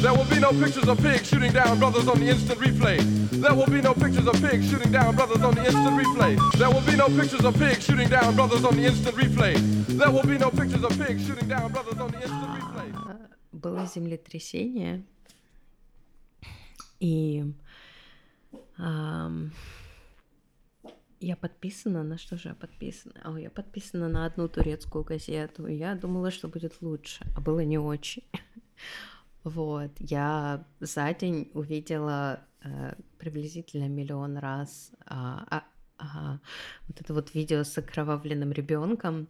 There will be no pictures of pigs shooting down brothers on the instant replay. There will be no pictures of pigs shooting down brothers on the instant replay. There will be no pictures of pigs shooting down brothers on the instant replay. There will be no pictures of pigs shooting down brothers on the instant replay. Было землетрясение, и ам, я подписана, на что же я подписана? О, я подписана на одну турецкую газету. Я думала, что будет лучше, а было не очень. Вот, я за день увидела э, приблизительно миллион раз а, а, а, вот это вот видео с окровавленным ребенком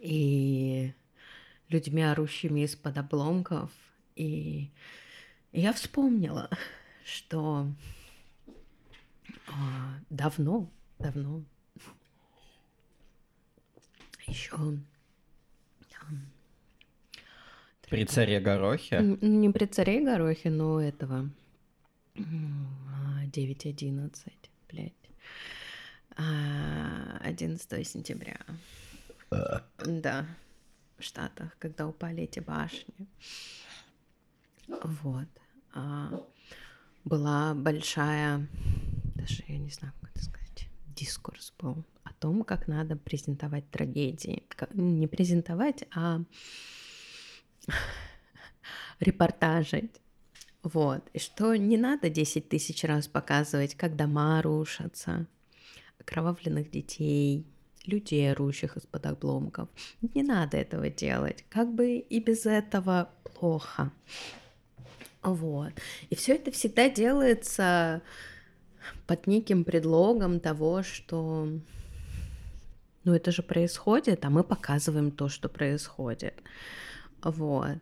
и людьми, орущими из-под обломков. И я вспомнила, что а, давно, давно, еще При царе Горохе? не при царе Горохе, но этого 9.11, блядь. А, 11 сентября. Да, в Штатах, когда упали эти башни. Вот. А, была большая, даже я не знаю, как это сказать, дискурс был о том, как надо презентовать трагедии. Как- Не презентовать, а репортажить. Вот. И что не надо 10 тысяч раз показывать, как дома рушатся, окровавленных детей, людей, орущих из-под обломков. Не надо этого делать. Как бы и без этого плохо. Вот. И все это всегда делается под неким предлогом того, что ну это же происходит, а мы показываем то, что происходит. Вот.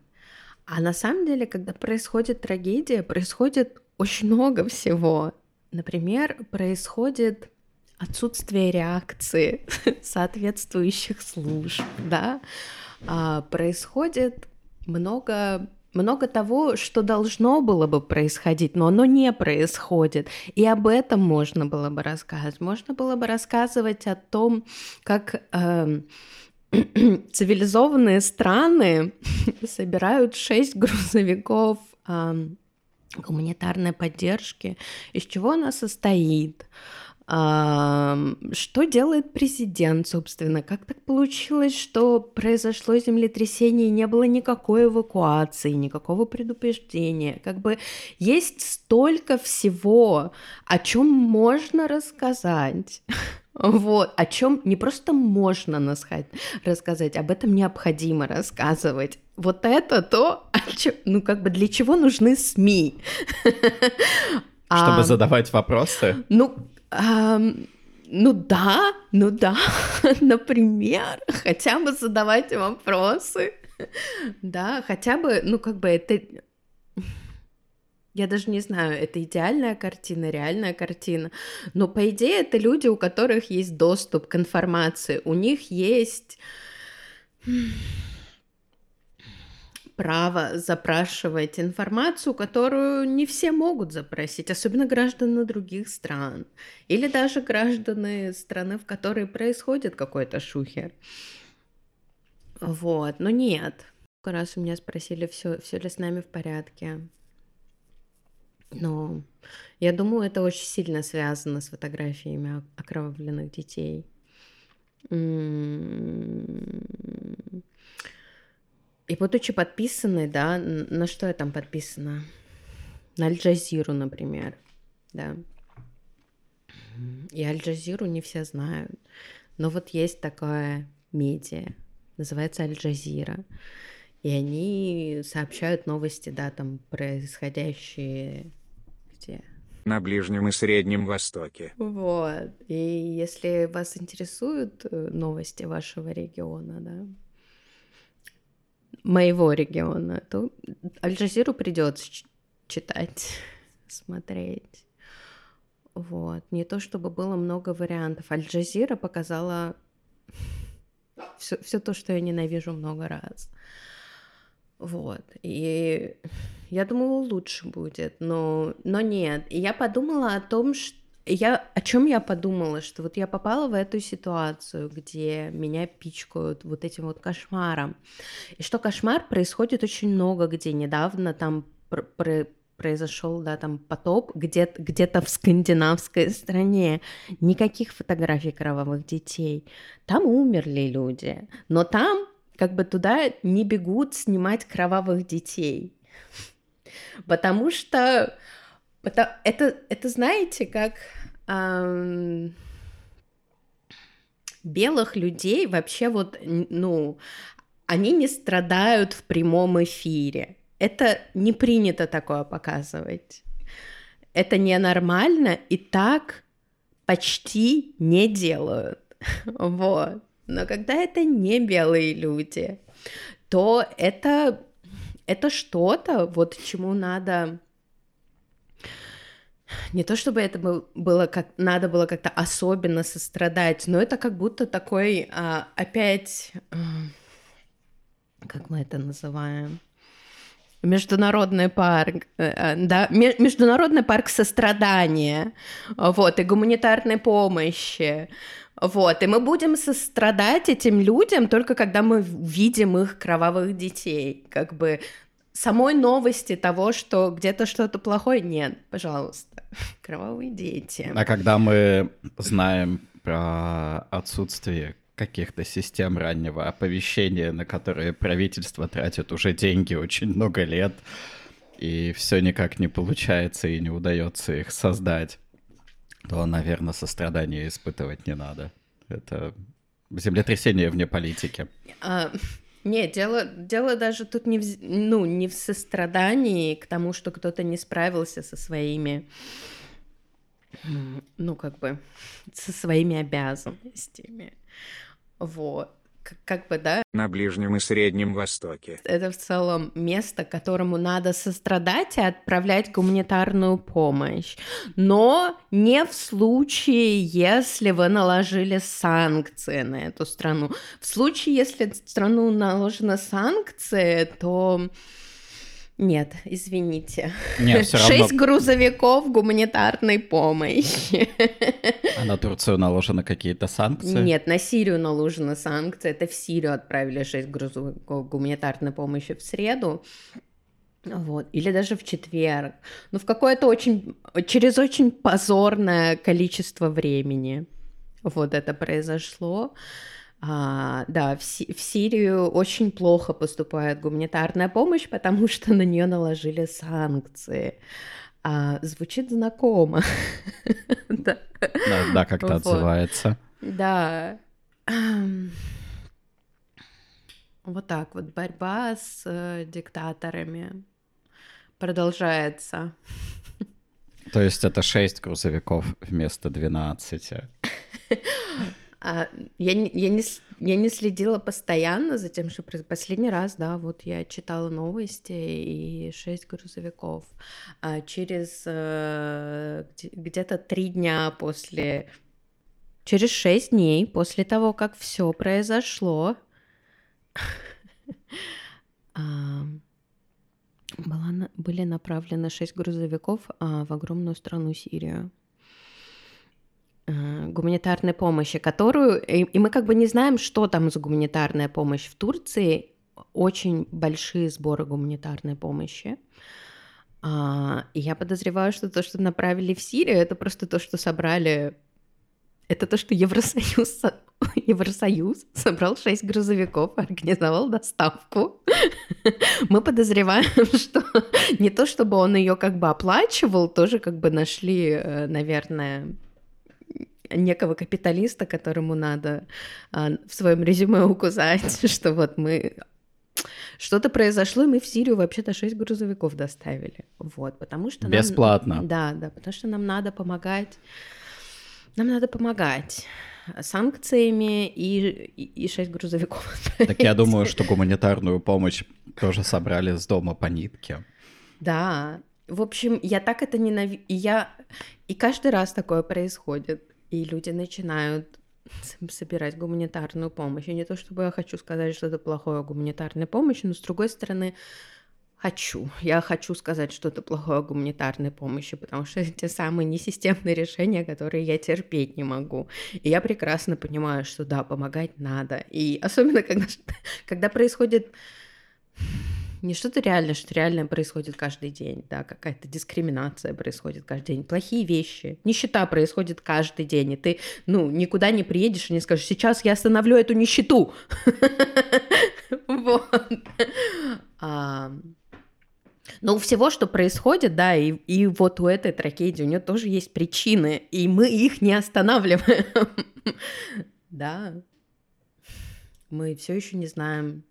А на самом деле, когда происходит трагедия, происходит очень много всего. Например, происходит отсутствие реакции соответствующих служб, да, А, происходит много много того, что должно было бы происходить, но оно не происходит. И об этом можно было бы рассказывать. Можно было бы рассказывать о том, как эм, цивилизованные страны собирают шесть грузовиков ам, гуманитарной поддержки, из чего она состоит, ам, что делает президент, собственно, как так получилось, что произошло землетрясение и не было никакой эвакуации, никакого предупреждения, как бы есть столько всего, о чем можно рассказать. Вот, о чем не просто можно насхать, рассказать, об этом необходимо рассказывать. Вот это то, ну как бы для чего нужны СМИ. Чтобы А, задавать вопросы? Ну, ам, ну да, ну да, например, хотя бы задавать вопросы. Да, хотя бы, ну как бы это... Я даже не знаю, это идеальная картина, реальная картина. Но по идее это люди, у которых есть доступ к информации. У них есть право запрашивать информацию, которую не все могут запросить, особенно граждане других стран или даже граждане страны, в которой происходит какой-то шухер. Вот, но нет. Раз у меня спросили, все, все ли с нами в порядке. Но я думаю, это очень сильно связано с фотографиями окровавленных детей. М, И будучи подписанной, да, на что я там подписана? На Аль-Джазиру, например, да. И Аль-Джазиру не все знают. Но вот есть такое медиа, называется Аль-Джазира. И они сообщают новости, да, там, происходящие где? на Ближнем и Среднем Востоке. Вот. И если вас интересуют э, новости вашего региона, да, моего региона, то Аль-Джазиру придется читать, смотреть. Вот. Не то чтобы было много вариантов. Аль-Джазира показала все, все то, что я ненавижу много раз. Вот. И я думала, лучше будет, но, но нет. И я подумала о том, ш- я о чем я подумала, что вот я попала в эту ситуацию, где меня пичкают вот этим вот кошмаром, и что кошмар происходит очень много где. Недавно там пр- пр- произошел, да, там потоп где-то где в скандинавской стране. Никаких фотографий кровавых детей. Там умерли люди, но там как бы туда не бегут снимать кровавых детей. Потому что это, это знаете, как эм, белых людей вообще вот, ну, они не страдают в прямом эфире. Это не принято такое показывать. Это ненормально, и так почти не делают. Вот. Но когда это не белые люди, то это, это что-то, вот чему надо не то чтобы это было как надо было как-то особенно сострадать, но это как будто такой а, опять, а, как мы это называем, международный парк, э, э, да, международный парк сострадания, вот, и гуманитарной помощи, вот, и мы будем сострадать этим людям только когда мы видим их кровавых детей, как бы самой новости того, что где-то что-то плохое, нет, пожалуйста, кровавые дети. А когда мы знаем про отсутствие каких-то систем раннего оповещения, на которые правительство тратит уже деньги очень много лет, и все никак не получается и не удается их создать, то, наверное, сострадания испытывать не надо. Это землетрясение вне политики. А, нет, дело, дело даже тут не в, ну, не в сострадании к тому, что кто-то не справился со своими, ну, как бы, со своими обязанностями. Вот. Как, бы, да? На Ближнем и Среднем Востоке. Это в целом место, которому надо сострадать и отправлять гуманитарную помощь. Но не в случае, если вы наложили санкции на эту страну. В случае, если страну наложены санкции, то нет, извините. Нет, все равно... Шесть грузовиков гуманитарной помощи. А на Турцию наложены какие-то санкции? Нет, на Сирию наложены санкции. Это в Сирию отправили шесть грузовиков гуманитарной помощи в среду. Вот. Или даже в четверг. Ну, в какое-то очень... Через очень позорное количество времени вот это произошло. А, да, в, Си- в Сирию очень плохо поступает гуманитарная помощь, потому что на нее наложили санкции. А, звучит знакомо. да. да, как-то отзывается. Да. Вот так вот борьба с э, диктаторами продолжается. То есть это 6 грузовиков вместо 12. А, я, не, я, не, я не следила постоянно за тем, что последний раз, да, вот я читала новости и шесть грузовиков. А через э, где-то три дня после, через шесть дней после того, как все произошло, были направлены шесть грузовиков а, в огромную страну Сирию. Э, гуманитарной помощи, которую... И, и мы как бы не знаем, что там за гуманитарная помощь. В Турции очень большие сборы гуманитарной помощи. А, и я подозреваю, что то, что направили в Сирию, это просто то, что собрали... Это то, что Евросоюз, Евросоюз собрал шесть грузовиков, организовал доставку. Мы подозреваем, что не то, чтобы он ее как бы оплачивал, тоже как бы нашли, э, наверное, некого капиталиста, которому надо а, в своем резюме указать, что вот мы что-то произошло, и мы в Сирию вообще-то 6 грузовиков доставили. Вот, потому что... Бесплатно. Нам, да, да, потому что нам надо помогать. Нам надо помогать санкциями и, и, и 6 грузовиков. Так я думаю, что гуманитарную помощь тоже собрали с дома по нитке. Да, в общем, я так это ненавижу. И я... И каждый раз такое происходит и люди начинают собирать гуманитарную помощь. И не то, чтобы я хочу сказать, что это плохое гуманитарная помощь, но с другой стороны, хочу. Я хочу сказать что-то плохое о гуманитарной помощи, потому что это те самые несистемные решения, которые я терпеть не могу. И я прекрасно понимаю, что да, помогать надо. И особенно, когда, когда происходит не что-то реальное, что реальное происходит каждый день, да, какая-то дискриминация происходит каждый день, плохие вещи, нищета происходит каждый день, и ты, ну, никуда не приедешь и не скажешь, сейчас я остановлю эту нищету. Вот. Но у всего, что происходит, да, и, и вот у этой трагедии у нее тоже есть причины, и мы их не останавливаем. Да. Мы все еще не знаем,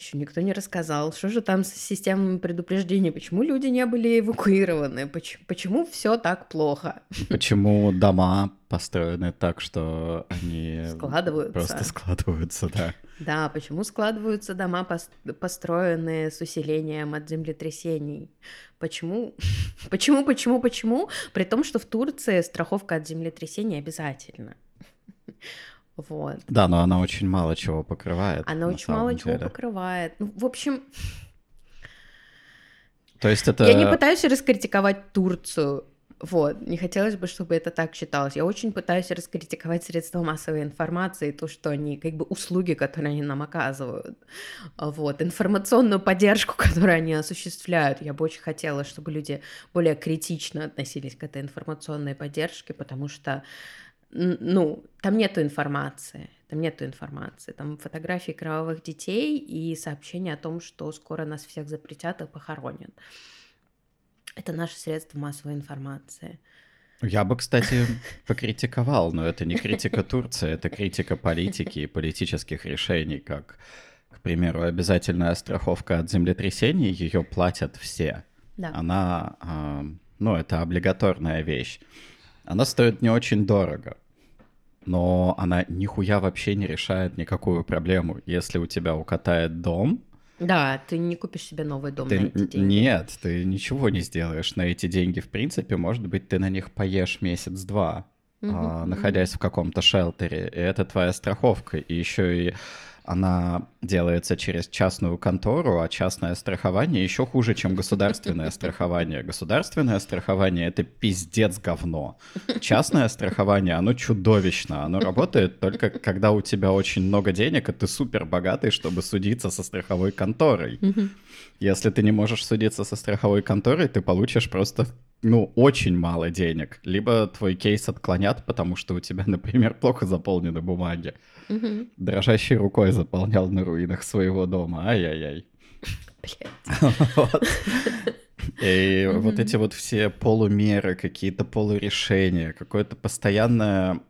еще никто не рассказал, что же там с системами предупреждения, почему люди не были эвакуированы, почему, почему все так плохо. Почему дома построены так, что они складываются. просто складываются, да. Да, почему складываются дома, построенные с усилением от землетрясений? Почему? Почему, почему, почему? При том, что в Турции страховка от землетрясений обязательна. Вот. Да, но она очень мало чего покрывает. Она очень мало деле. чего покрывает. Ну, в общем, то есть это... Я не пытаюсь раскритиковать Турцию, вот, не хотелось бы, чтобы это так считалось. Я очень пытаюсь раскритиковать средства массовой информации, то, что они, как бы, услуги, которые они нам оказывают, вот, информационную поддержку, которую они осуществляют. Я бы очень хотела, чтобы люди более критично относились к этой информационной поддержке, потому что ну, там нету информации, там нету информации, там фотографии кровавых детей и сообщения о том, что скоро нас всех запретят и похоронят. Это наше средство массовой информации. Я бы, кстати, покритиковал, но это не критика Турции, это критика политики и политических решений, как, к примеру, обязательная страховка от землетрясений, ее платят все. Да. Она, э, ну, это облигаторная вещь. Она стоит не очень дорого, но она нихуя вообще не решает никакую проблему. Если у тебя укатает дом... Да, ты не купишь себе новый дом ты, на эти деньги. Нет, ты ничего не сделаешь на эти деньги. В принципе, может быть, ты на них поешь месяц-два, угу, а, находясь в каком-то шелтере. И это твоя страховка. И еще и она делается через частную контору, а частное страхование еще хуже, чем государственное страхование. Государственное страхование — это пиздец говно. Частное страхование, оно чудовищно. Оно работает только когда у тебя очень много денег, и ты супер богатый, чтобы судиться со страховой конторой. Если ты не можешь судиться со страховой конторой, ты получишь просто ну, очень мало денег. Либо твой кейс отклонят, потому что у тебя, например, плохо заполнены бумаги. Угу. Дрожащей рукой заполнял на руинах своего дома. Ай-яй-яй. И вот эти вот все полумеры, какие-то полурешения, какое-то постоянное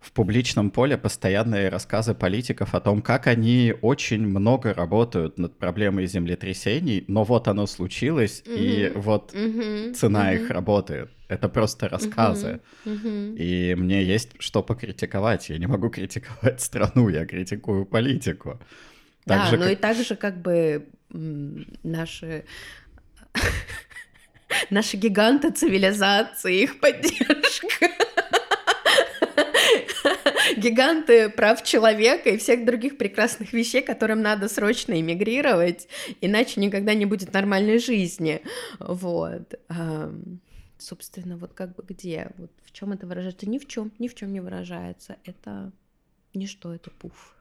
в публичном поле постоянные рассказы политиков о том, как они очень много работают над проблемой землетрясений, но вот оно случилось, mm-hmm. и вот mm-hmm. цена mm-hmm. их работы. Это просто рассказы. Mm-hmm. Mm-hmm. И мне есть что покритиковать. Я не могу критиковать страну, я критикую политику. Так да, же, но как... и также как бы наши наши гиганты цивилизации, их поддержка гиганты прав человека и всех других прекрасных вещей, которым надо срочно эмигрировать, иначе никогда не будет нормальной жизни. Вот. Собственно, вот как бы где, вот в чем это выражается? Ни в чем, ни в чем не выражается. Это ничто, это пуф.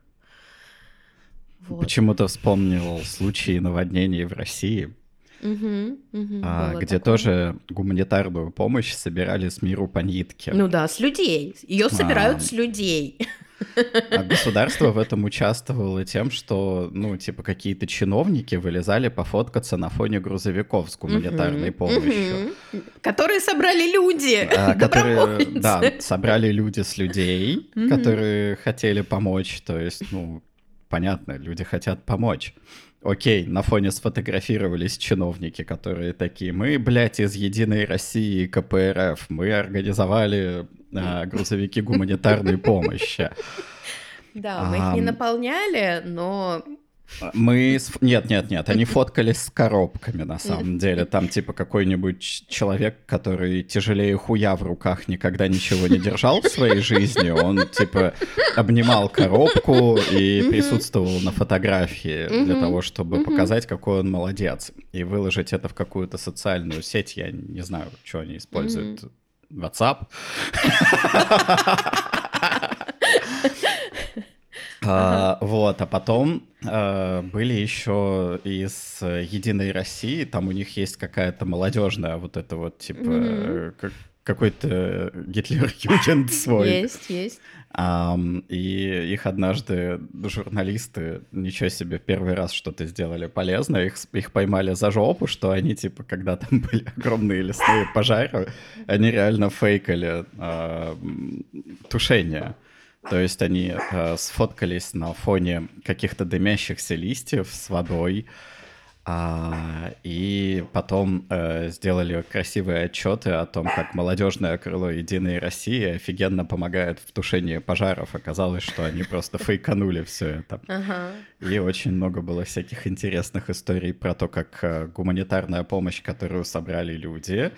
Вот. Почему-то вспомнил случаи наводнений в России. Угу, угу, а, где такое. тоже гуманитарную помощь собирали с миру по нитке. Ну да, с людей. Ее собирают а, с людей. А государство в этом участвовало тем, что, ну, типа, какие-то чиновники вылезали пофоткаться на фоне грузовиков с гуманитарной помощью. Которые собрали люди. А, которые, да, собрали люди с людей, которые хотели помочь. То есть, ну, понятно, люди хотят помочь. Окей, на фоне сфотографировались чиновники, которые такие, мы, блядь, из Единой России КПРФ, мы организовали а, грузовики гуманитарной помощи. Да, мы их не наполняли, но Мы... Нет, нет, нет, они фоткались с коробками, на самом деле. Там типа какой-нибудь человек, который тяжелее хуя в руках никогда ничего не держал в своей жизни. Он типа обнимал коробку и присутствовал на фотографии для того, чтобы показать, какой он молодец. И выложить это в какую-то социальную сеть. Я не знаю, что они используют. WhatsApp. А, Вот, а потом а, были еще из э, Единой России, там у них есть какая-то молодежная вот это вот типа э, как- какой-то Гитлер-Югенд свой. Есть, есть. И их однажды журналисты, ничего себе, первый раз что-то сделали полезное, их, их поймали за жопу, что они, типа, когда там были огромные лесные пожары, они реально фейкали а, тушение. То есть они а, сфоткались на фоне каких-то дымящихся листьев с водой, а, и потом э, сделали красивые отчеты о том, как молодежное крыло Единой России офигенно помогает в тушении пожаров. Оказалось, что они просто фейканули все это. Ага. И очень много было всяких интересных историй про то, как э, гуманитарная помощь, которую собрали люди,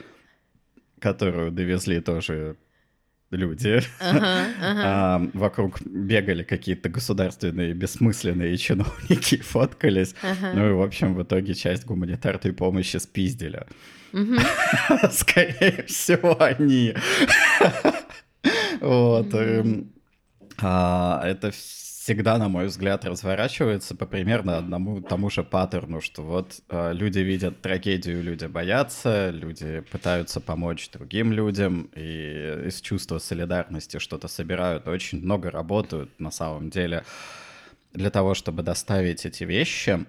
которую довезли тоже люди, Ага, ага. а, вокруг бегали какие-то государственные бессмысленные чиновники, фоткались. Ага. Ну и, в общем, в итоге часть гуманитарной помощи спиздили. Скорее всего, они. Вот. эм, а, Это всегда, на мой взгляд, разворачивается по примерно одному тому же паттерну, что вот а, люди видят трагедию, люди боятся, люди пытаются помочь другим людям, и из чувства солидарности что-то собирают, очень много работают на самом деле для того, чтобы доставить эти вещи.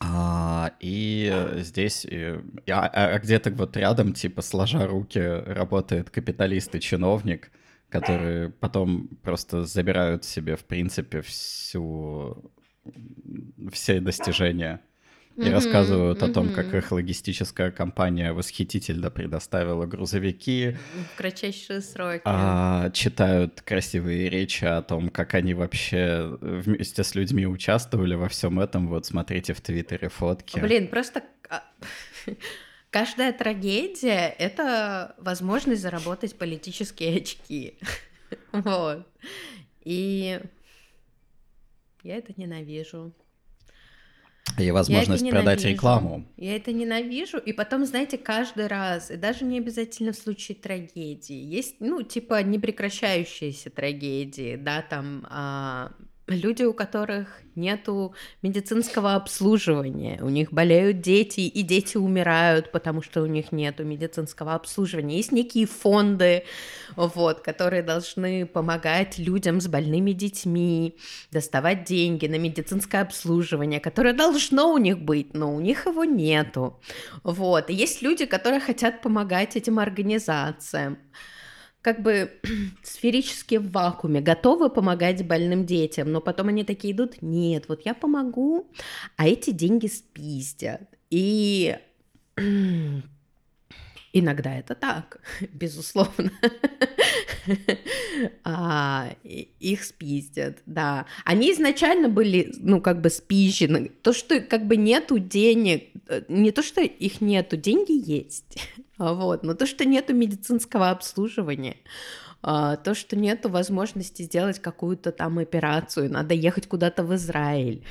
А, и здесь э, а, а где-то вот рядом, типа, сложа руки, работает капиталист и чиновник, которые потом просто забирают себе, в принципе, всю все достижения и рассказывают о том, как их логистическая компания восхитительно предоставила грузовики, В кратчайшие сроки. а, читают красивые речи о том, как они вообще вместе с людьми участвовали во всем этом. Вот смотрите в Твиттере фотки. Блин, просто а, каждая трагедия — это возможность заработать политические очки. Вот. И я это ненавижу. И возможность продать рекламу. Я это ненавижу. И потом, знаете, каждый раз, и даже не обязательно в случае трагедии, есть, ну, типа, непрекращающиеся трагедии, да, там а, люди, у которых нету медицинского обслуживания, у них болеют дети, и дети умирают, потому что у них нету медицинского обслуживания. Есть некие фонды, вот, которые должны помогать людям с больными детьми, доставать деньги на медицинское обслуживание, которое должно у них быть, но у них его нету. Вот. И есть люди, которые хотят помогать этим организациям. Как бы сферически в вакууме, готовы помогать больным детям, но потом они такие идут, нет, вот я помогу, а эти деньги спиздят. И Иногда это так, безусловно. А, их спиздят, да. Они изначально были, ну, как бы спизжены. То, что как бы нету денег, э, не то, что их нету, деньги есть, вот, но то, что нету медицинского обслуживания, то, что нету возможности сделать какую-то там операцию, надо ехать куда-то в Израиль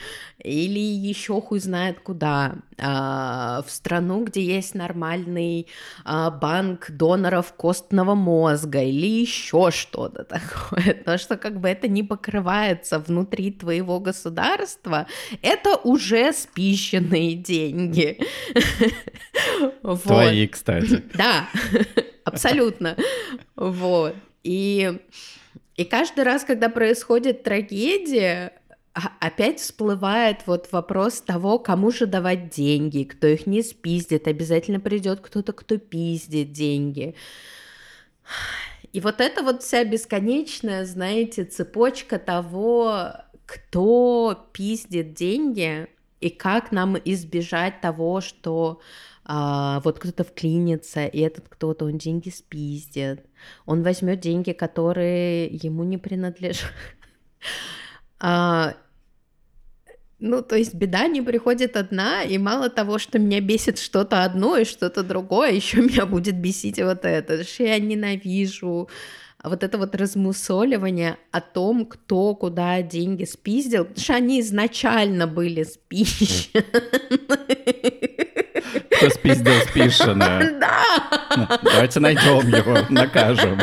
или еще хуй знает куда, а, в страну, где есть нормальный а, банк доноров костного мозга или еще что-то такое, то, что как бы это не покрывается внутри твоего государства, это уже спищенные деньги. Твои, кстати. Да, абсолютно. Вот. И, и каждый раз, когда происходит трагедия, а- опять всплывает вот вопрос того, кому же давать деньги, кто их не спиздит, обязательно придет кто-то, кто пиздит деньги. И вот это вот вся бесконечная, знаете, цепочка того, кто пиздит деньги и как нам избежать того, что а, вот кто-то вклинится, и этот кто-то, он деньги спиздит, он возьмет деньги, которые ему не принадлежат. А, Ну, то есть беда не приходит одна, и мало того, что меня бесит что-то одно и что-то другое, еще меня будет бесить вот это, что я ненавижу вот это вот размусоливание о том, кто куда деньги спиздил, потому что они изначально были спизжены. Кто спиздил спишено? Да! Давайте найдем его, накажем.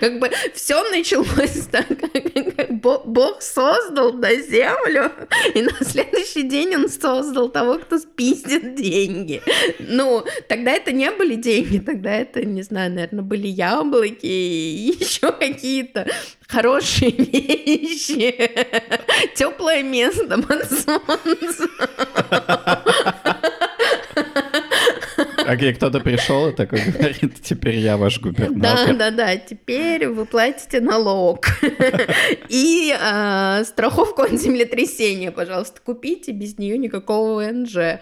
Как бы все началось так, как Бог создал на землю, и на следующий день он создал того, кто спиздит деньги. Ну, тогда это не были деньги, тогда это, не знаю, наверное, были яблоки и еще какие-то хорошие вещи, теплое место солнцем. Окей, кто-то пришел и такой говорит, теперь я ваш Да, губернатор. да, да, теперь вы платите налог. И а, страховку от землетрясения, пожалуйста, купите, без нее никакого ВНЖ.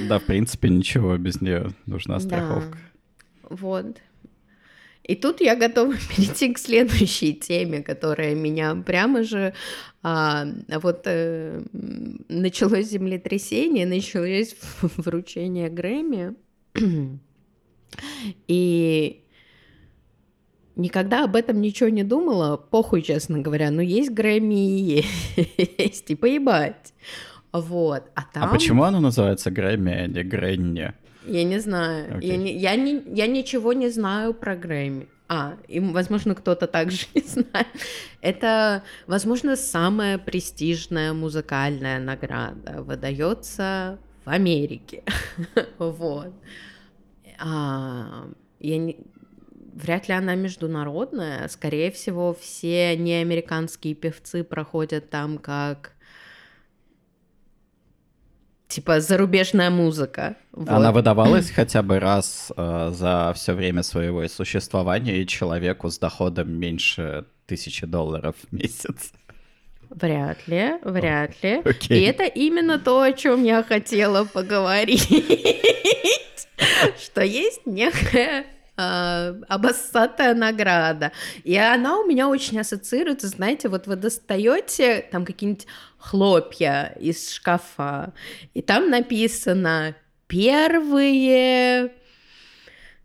Да, в принципе, ничего без нее нужна Да. страховка. Вот. И тут я готова перейти к следующей теме, которая меня прямо же а, вот э, началось землетрясение, началось вручение Грэмми, и никогда об этом ничего не думала, похуй, честно говоря, но есть Грэмми есть, и поебать. Вот, а там... А почему оно называется Грэмми, а не Гренни? Я не знаю. Окей. Я, не, я, не, я ничего не знаю про Грэмми. А, и, возможно, кто-то также не знает. Это, возможно, самая престижная музыкальная награда. Выдается в Америке. Вот. А, я не- Вряд ли она международная. Скорее всего, все неамериканские певцы проходят там как типа зарубежная музыка. Она Вот. выдавалась хотя бы раз э, за все время своего существования и человеку с доходом меньше тысячи долларов в месяц. Вряд ли, вряд ли. Окей. И это именно то, о чем я хотела поговорить. Что есть некая а, обоссатая награда. И она у меня очень ассоциируется, знаете, вот вы достаете там какие-нибудь хлопья из шкафа, и там написано первые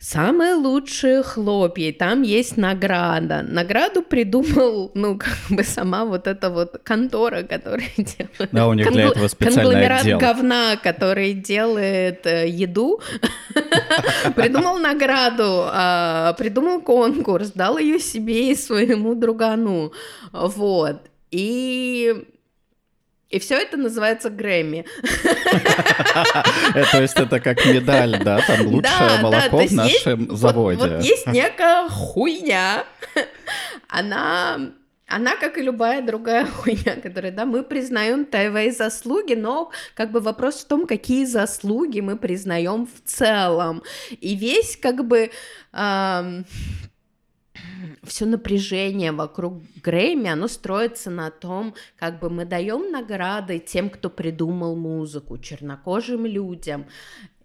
Самые лучшие хлопья, там есть награда. Награду придумал, ну, как бы сама вот эта вот контора, которая делает... Да, у них для этого специальный Конгломерат отдел. говна, который делает э, еду, придумал награду, а, придумал конкурс, дал ее себе и своему другану. Вот. И... И все это называется Грэмми. То есть это как медаль, да, там лучшее молоко в нашем заводе. Вот, есть некая хуйня. Она, она, как и любая другая хуйня, которая, да, мы признаем твои заслуги, но как бы вопрос в том, какие заслуги мы признаем в целом. И весь как бы все напряжение вокруг Грэмми, оно строится на том, как бы мы даем награды тем, кто придумал музыку, чернокожим людям.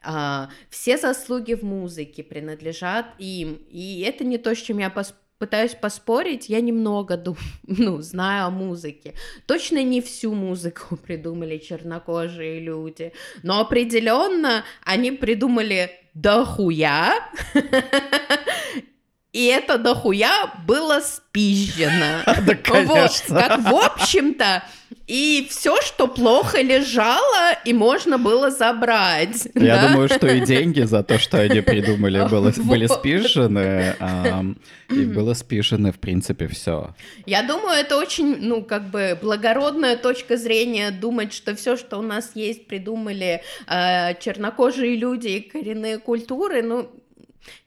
А, все заслуги в музыке принадлежат им. И это не то, с чем я пос- пытаюсь поспорить. Я немного дум- ну, знаю о музыке. Точно не всю музыку придумали чернокожие люди, но определенно они придумали дохуя. И это дохуя было спизжено. Да, Вот, конечно. как в общем-то, и все, что плохо лежало, и можно было забрать. Я да? думаю, что и деньги за то, что они придумали, было- были Вот. спижены, ам, и было спижено, в принципе, все. Я думаю, это очень, ну, как бы благородная точка зрения думать, что все, что у нас есть, придумали э, чернокожие люди и коренные культуры, ну,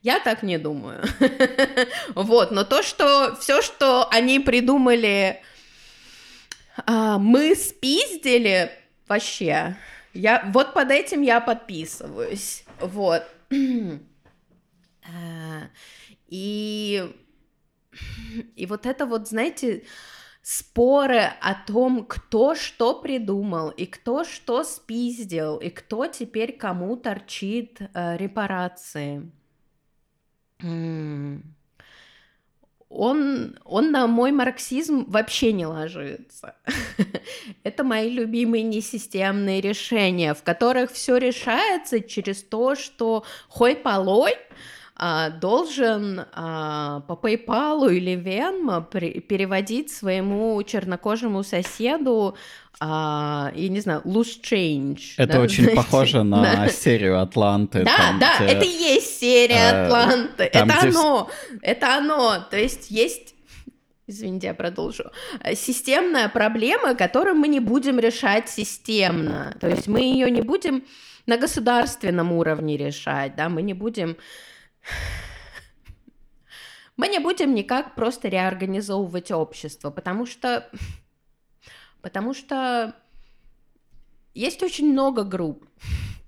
я так не думаю. Вот, но то, что все, что они придумали, а, мы спиздили, вообще, я, вот под этим я подписываюсь, вот. А, И и вот это вот, знаете, споры о том, кто что придумал, и кто что спиздил, и кто теперь кому торчит э, репарации. Он, он на мой марксизм вообще не ложится. Это мои любимые несистемные решения, в которых все решается через то, что хой полой должен а, по PayPal или Venmo переводить своему чернокожему соседу а, я не знаю, loose change. Это да, очень знаете? похоже на серию Атланты. Да, там, да, где, это и есть серия э, Атланты. Там, это где... оно, это оно. То есть есть извините, я продолжу, системная проблема, которую мы не будем решать системно. То есть мы ее не будем на государственном уровне решать, да, мы не будем... Мы не будем никак просто реорганизовывать общество, потому что Потому что есть очень много групп,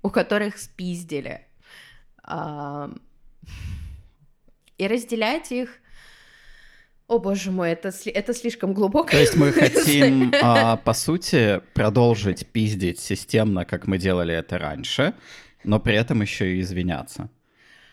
у которых спиздили. И разделять их о боже мой, это, это слишком глубоко. То есть мы хотим, а, по сути, продолжить пиздить системно, как мы делали это раньше, но при этом еще и извиняться.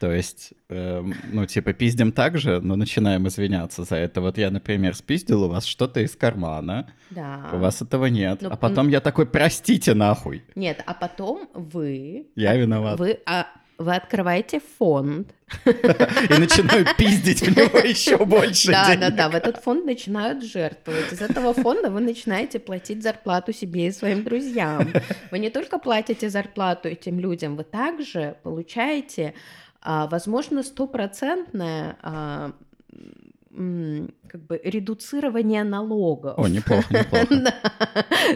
То есть, э, ну, типа, пиздим так же, но начинаем извиняться за это. Вот я, например, спиздил у вас что-то из кармана. Да. У вас этого нет. Ну, а потом я такой, простите нахуй. Нет, а потом вы... Я виноват. Вы, а, вы открываете фонд. И начинаю пиздить в него еще больше Да, да, да, в этот фонд начинают жертвовать. Из этого фонда вы начинаете платить зарплату себе и своим друзьям. Вы не только платите зарплату этим людям, вы также получаете а, возможно, стопроцентное а, как бы редуцирование налогов. О, неплохо, неплохо.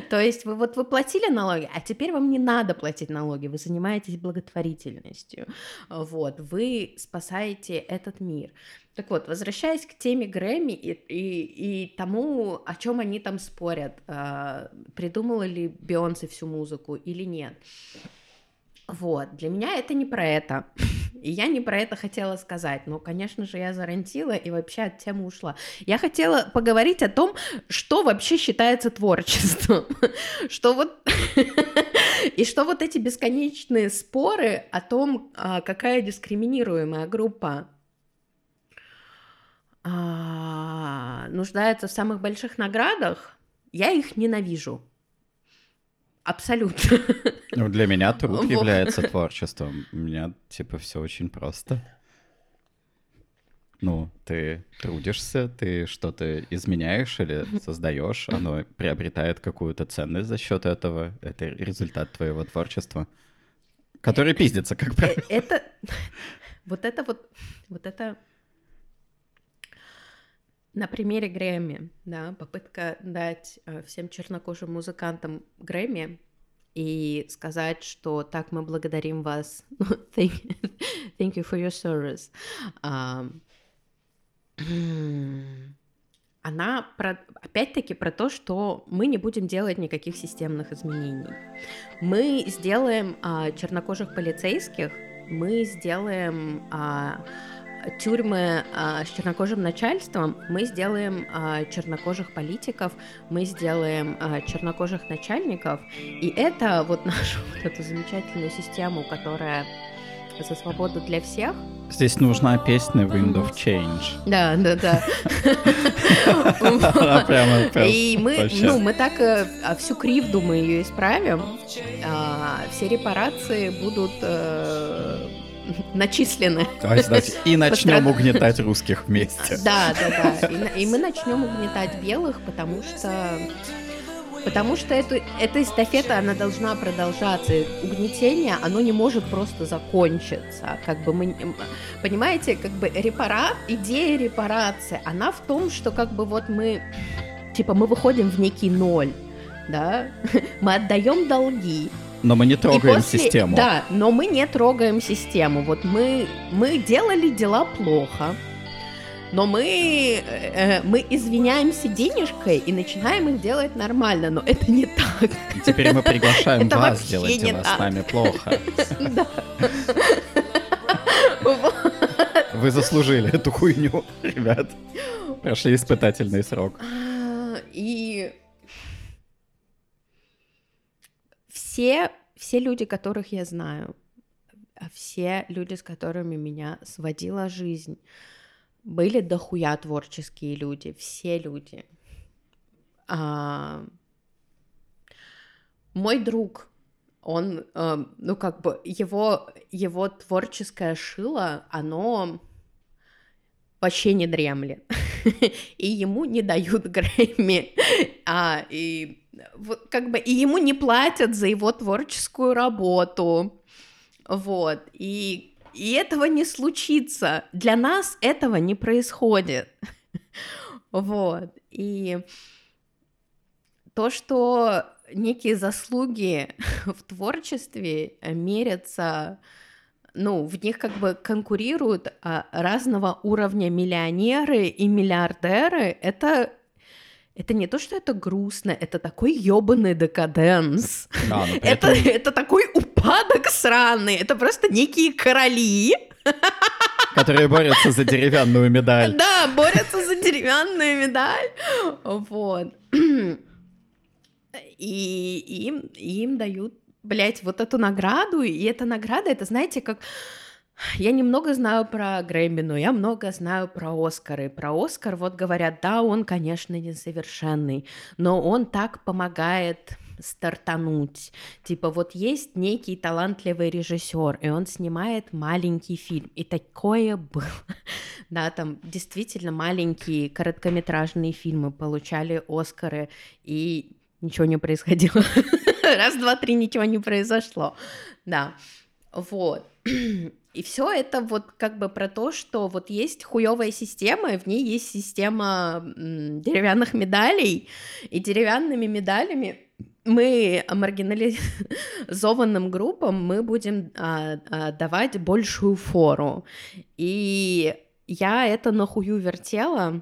То есть вы вот вы платили налоги, а теперь вам не надо платить налоги, вы занимаетесь благотворительностью, вот, вы спасаете этот мир. Так вот, возвращаясь к теме Грэмми и, и, и тому, о чем они там спорят, э, придумала ли Бейонсе всю музыку или нет. Вот, для меня это не про это. И я не про это хотела сказать, но, конечно же, я зарантила и вообще от темы ушла. Я хотела поговорить о том, что вообще считается творчеством. Что вот... И что вот эти бесконечные споры о том, а, какая дискриминируемая группа а, нуждается в самых больших наградах, я их ненавижу. Абсолютно. Ну, для меня труд является творчеством. У меня, типа, все очень просто. Ну, ты трудишься, ты что-то изменяешь или создаешь, оно приобретает какую-то ценность за счет этого. Это результат твоего творчества, который э, пиздится, как правило. Э, это, вот это вот, вот это на примере Грэмми, да, попытка дать э, всем чернокожим музыкантам Грэмми и сказать, что так мы благодарим вас, thank, thank you for your service. Um, она про, опять-таки про то, что мы не будем делать никаких системных изменений. Мы сделаем а, чернокожих полицейских, мы сделаем а, тюрьмы а, с чернокожим начальством, мы сделаем а, чернокожих политиков, мы сделаем а, чернокожих начальников, и это вот нашу вот эту замечательную систему, которая за свободу для всех. Здесь нужна песня Wind of Change. Да, да, да. И мы, ну, мы так э, всю кривду мы ее исправим. Все репарации будут начислены. и начнем угнетать русских вместе. Да, да, да. И, и мы начнем угнетать белых, потому что Потому что эту, эта эстафета, она должна продолжаться. Угнетение, оно не может просто закончиться. Как бы мы, понимаете, как бы репара, идея репарации, она в том, что как бы вот мы, типа, мы выходим в некий ноль, да, мы отдаем долги, но мы не трогаем после... систему. Да, но мы не трогаем систему. Вот мы, мы делали дела плохо, но мы, э, мы извиняемся денежкой и начинаем их делать нормально, но это не так. Теперь мы приглашаем вас делать дела с нами плохо. Да. Вы заслужили эту хуйню, ребят. Прошли испытательный срок. А, и все, все люди, которых я знаю, все люди, с которыми меня сводила жизнь, были дохуя творческие люди, все люди. А, мой друг, он, э, ну как бы его его творческое шило, оно вообще не дремлет, и ему не дают Грэмми, а, и вот как бы и ему не платят за его творческую работу, вот, и и этого не случится. Для нас этого не происходит. Вот. И то, что некие заслуги в творчестве мерятся ну, в них как бы конкурируют а, разного уровня миллионеры и миллиардеры. Это это не то, что это грустно, это такой ёбаный декаденс. Да, при Это, это такой упадок сраный. Это просто некие короли, которые борются за деревянную медаль. да, борются за деревянную медаль. Вот. И им, им дают, блядь, вот эту награду, и эта награда, это, знаете, как... Я немного знаю про Грэмми, но я много знаю про Оскары. Про Оскар вот говорят, да, он, конечно, несовершенный, но он так помогает стартануть. Типа вот есть некий талантливый режиссер, и он снимает маленький фильм. И такое было. Да, там действительно маленькие короткометражные фильмы получали Оскары, и ничего не происходило. Раз, два, три, ничего не произошло. Да, вот. И все это вот как бы про то, что вот есть хуевая система, и в ней есть система деревянных медалей, и деревянными медалями мы маргинализованным группам мы будем а, а, давать большую фору. И я это нахую вертела,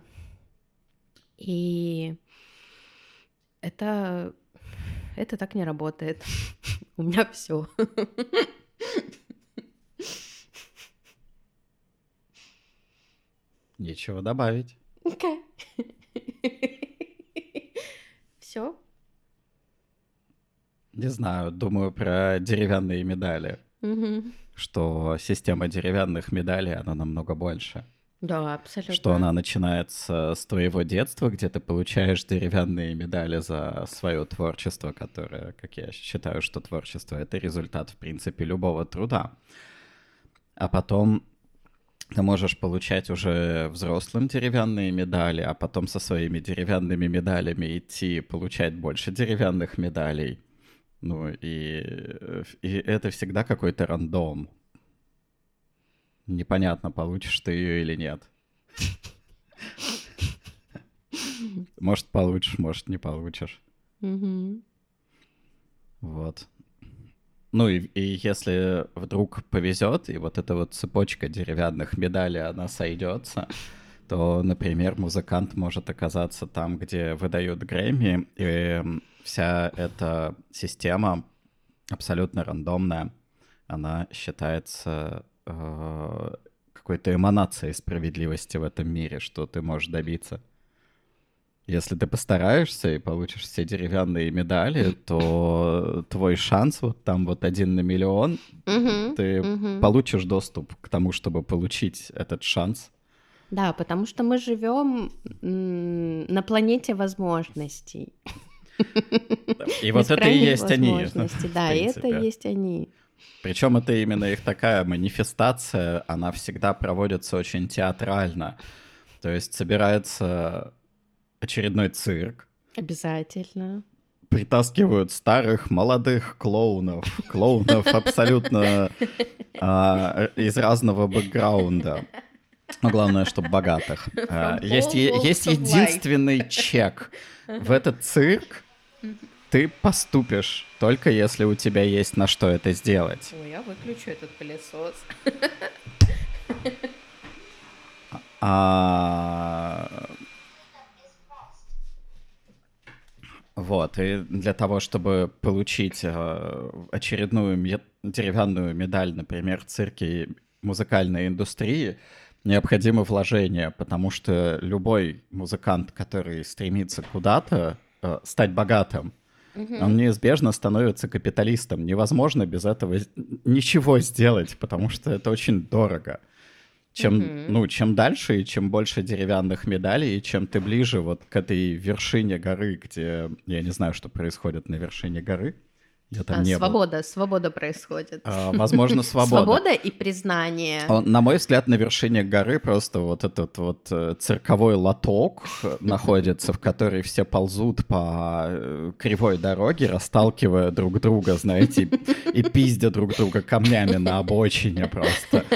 и это это так не работает. У меня все. Нечего добавить. Все. Не знаю, думаю про деревянные медали. Что система деревянных медалей, она намного больше. Да, абсолютно. Что она начинается с твоего детства, где ты получаешь деревянные медали за свое творчество, которое, как я считаю, что творчество — это результат, в принципе, любого труда. А потом ты можешь получать уже взрослым деревянные медали, а потом со своими деревянными медалями идти получать больше деревянных медалей. Ну и, э, и это всегда какой-то рандом. Непонятно, получишь ты ее или нет. Может, получишь, может, не получишь. Вот. Ну и, и если вдруг повезет, и вот эта вот цепочка деревянных медалей, она сойдется, то, например, музыкант может оказаться там, где выдают Грэмми, и вся эта система абсолютно рандомная, она считается э, какой-то эманацией справедливости в этом мире, что ты можешь добиться. Если ты постараешься и получишь все деревянные медали, то твой шанс вот там вот один на миллион, ты получишь доступ к тому, чтобы получить этот шанс. Да, потому что мы живем на планете возможностей. И вот это и есть они. Да, и это есть они. Причем это именно их такая манифестация, она всегда проводится очень театрально. То есть собирается очередной цирк, Обязательно. притаскивают старых молодых клоунов, клоунов абсолютно а, из разного бэкграунда. Но главное, чтобы богатых. А, есть, есть единственный чек. В этот цирк ты поступишь, только если у тебя есть на что это сделать. Ой, я выключу этот пылесос. А, Вот, и для того, чтобы получить э, очередную ме- деревянную медаль, например, в цирке музыкальной индустрии, необходимо вложение, потому что любой музыкант, который стремится куда-то э, стать богатым, он неизбежно становится капиталистом. Невозможно без этого ничего сделать, потому что это очень дорого. Чем, Мгм. ну, чем дальше и чем больше деревянных медалей, и чем ты ближе вот к этой вершине горы, где я не знаю, что происходит на вершине горы. Я там А, не был. свобода, свобода происходит. А, возможно, свобода. Свобода и признание. Он, На мой взгляд, на вершине горы просто вот этот вот э, цирковой лоток находится, в который все ползут по э, кривой дороге, расталкивая друг друга, знаете, и, пиздя друг друга камнями на обочине просто.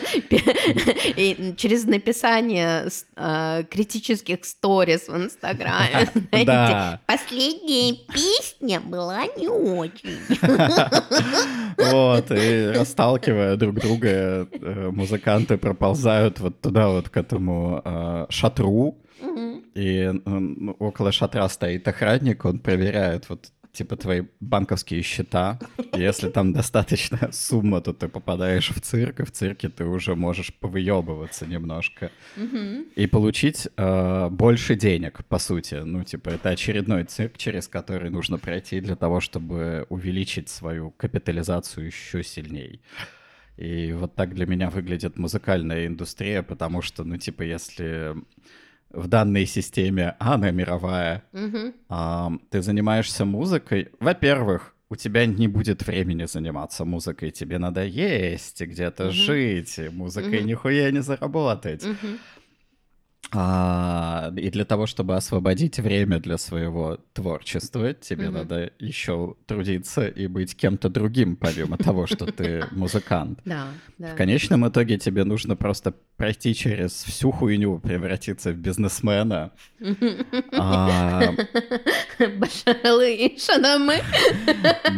И через написание а, критических сторис в Инстаграме, знаете, последняя песня была не очень. Вот, и расталкивая друг друга, э, музыканты проползают вот туда вот к этому э, шатру, и около шатра стоит охранник, он проверяет вот типа твои банковские счета. Если там достаточная сумма, то ты попадаешь в цирк, и в цирке ты уже можешь повыебываться немножко. И получить э, больше денег, по сути. Ну, типа, это очередной цирк, через который нужно пройти для того, чтобы увеличить свою капитализацию еще сильней. И вот так для меня выглядит музыкальная индустрия, потому что, ну, типа, если в данной системе, а она мировая, Мгм. а, ты занимаешься музыкой, во-первых, у тебя не будет времени заниматься музыкой, тебе надо есть, и где-то Мгм. жить, музыкой Мгм. нихуя не заработать. Мгм. А, и для того, чтобы освободить время для своего творчества, тебе Мгм. надо еще трудиться и быть кем-то другим, помимо того, что ты музыкант. Да, да. В конечном итоге тебе нужно просто пройти через всю хуйню, превратиться в бизнесмена. А, шанамы.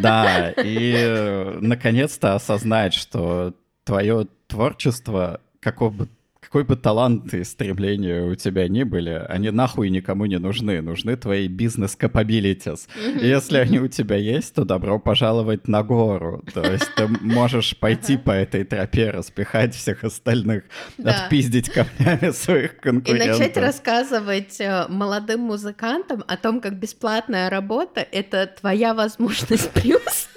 Да, и э, наконец-то осознать, что твое творчество, каков бы какой бы талант и стремления у тебя ни были, они нахуй никому не нужны. Нужны твои бизнес-капабилитис. И если они у тебя есть, то добро пожаловать на гору. То есть ты можешь пойти по этой тропе, распихать всех остальных, Да. отпиздить камнями своих И конкурентов. начать рассказывать э, молодым музыкантам о том, как бесплатная работа — это твоя возможность преуспеть.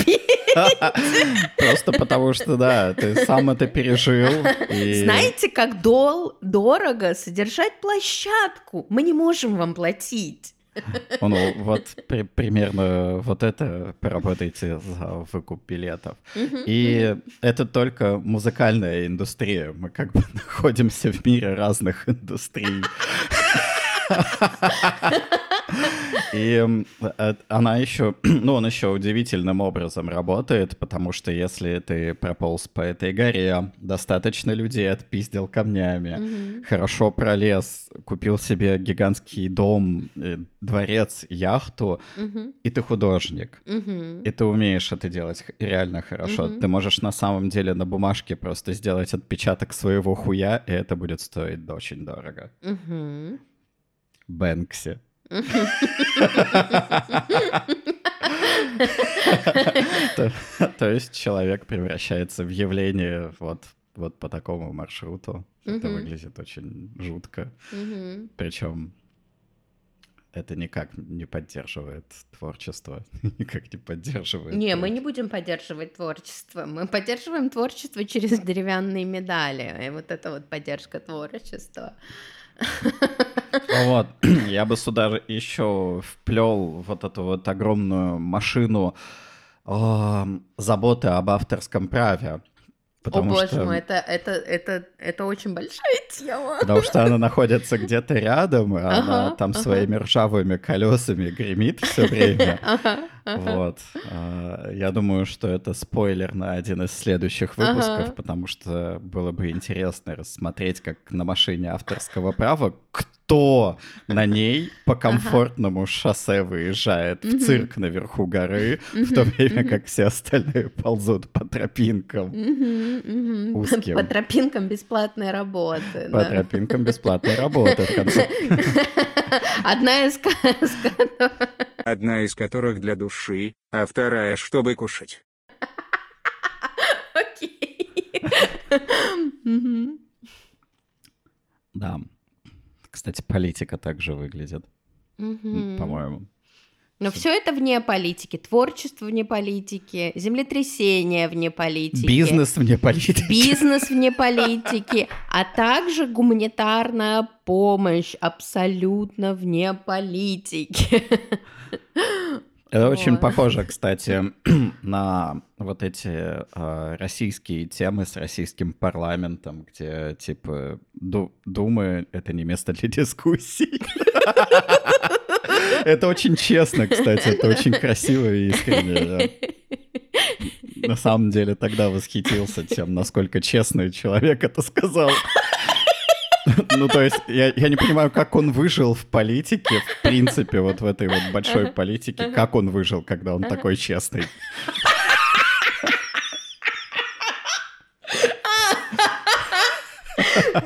Просто потому что, да, ты сам это пережил. и- Знаете, как дол дорого содержать площадку? Мы не можем вам платить. Ну, вот при- примерно вот это поработайте за выкуп билетов. И это только музыкальная индустрия. Мы как бы находимся в мире разных индустрий. И э, она еще, ну, он еще удивительным образом работает, потому что если ты прополз по этой горе, достаточно людей отпиздил камнями, хорошо пролез, купил себе гигантский дом, э, дворец, яхту, и ты художник. И ты умеешь это делать реально хорошо. Ты можешь на самом деле на бумажке просто сделать отпечаток своего хуя, и это будет стоить очень дорого. Бэнкси. То есть человек превращается в явление вот вот по такому маршруту. Это выглядит очень жутко. Причем это никак не поддерживает творчество, никак не поддерживает. Не, мы не будем поддерживать творчество. Мы поддерживаем творчество через деревянные медали. И вот это вот поддержка творчества. Ну Вот, я бы сюда еще вплел вот эту вот огромную машину заботы об авторском праве. О Потому боже что, мой, это, это, это, это очень большая тема. потому что она находится где-то рядом, и она Ага, там ага. своими ржавыми колесами гремит все время. Ага. Вот. А, Я думаю, что это спойлер на один из следующих выпусков, потому что было бы интересно рассмотреть, как на машине авторского права кто на ней по комфортному шоссе выезжает в цирк наверху горы, в то время как все остальные ползут по тропинкам. Узким. По тропинкам бесплатной работы. По тропинкам бесплатной работы. в конце Одна из. Одна из которых для души, а вторая, чтобы кушать. Окей. Да. Кстати, политика также выглядит, Мгм. по-моему. Но все это вне политики. Творчество вне политики, землетрясение вне политики. Бизнес вне политики. Бизнес вне политики, а также гуманитарная помощь абсолютно вне политики. Это очень Вот. похоже, кстати, на вот эти э, российские темы с российским парламентом, где типа ду- думы — это не место для дискуссий. Это очень честно, кстати, это очень красиво и искренне. На самом деле тогда восхитился тем, насколько честный человек это сказал. Ну, то есть, я, я не понимаю, как он выжил в политике, в принципе, вот в этой вот большой политике, как он выжил, когда он такой честный.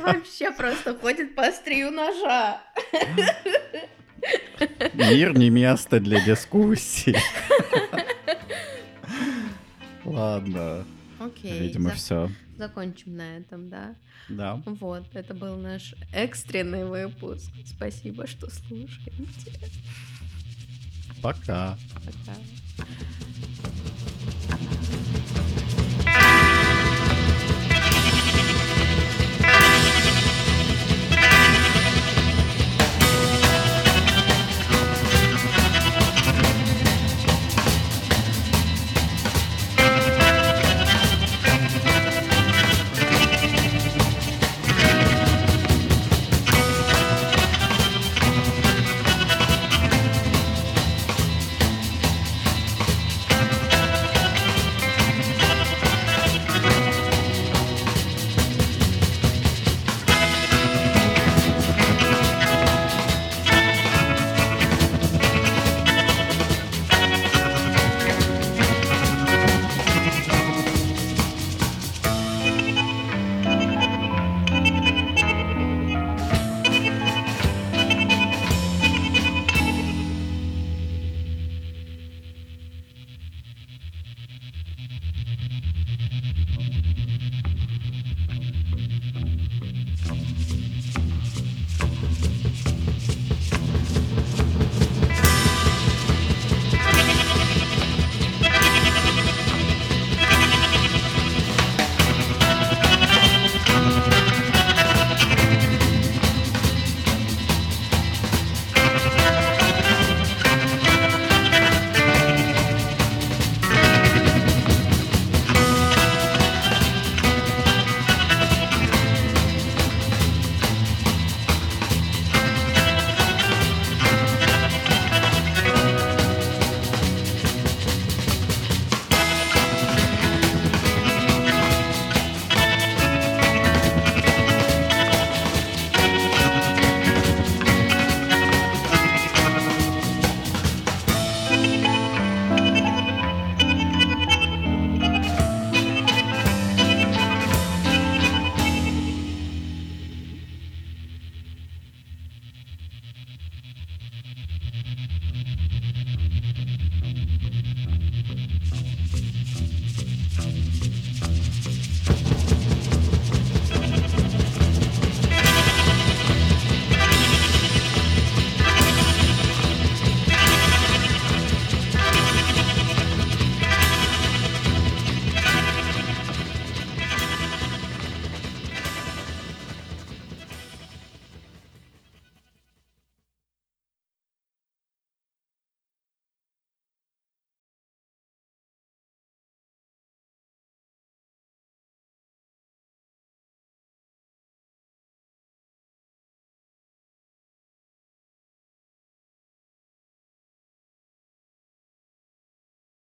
Вообще просто ходит по острию ножа. Мир не место для дискуссий. Ладно, Окей, видимо, все. Закончим на этом, да? Да. Вот, это был наш экстренный выпуск. Спасибо, что слушаете. Пока. Пока.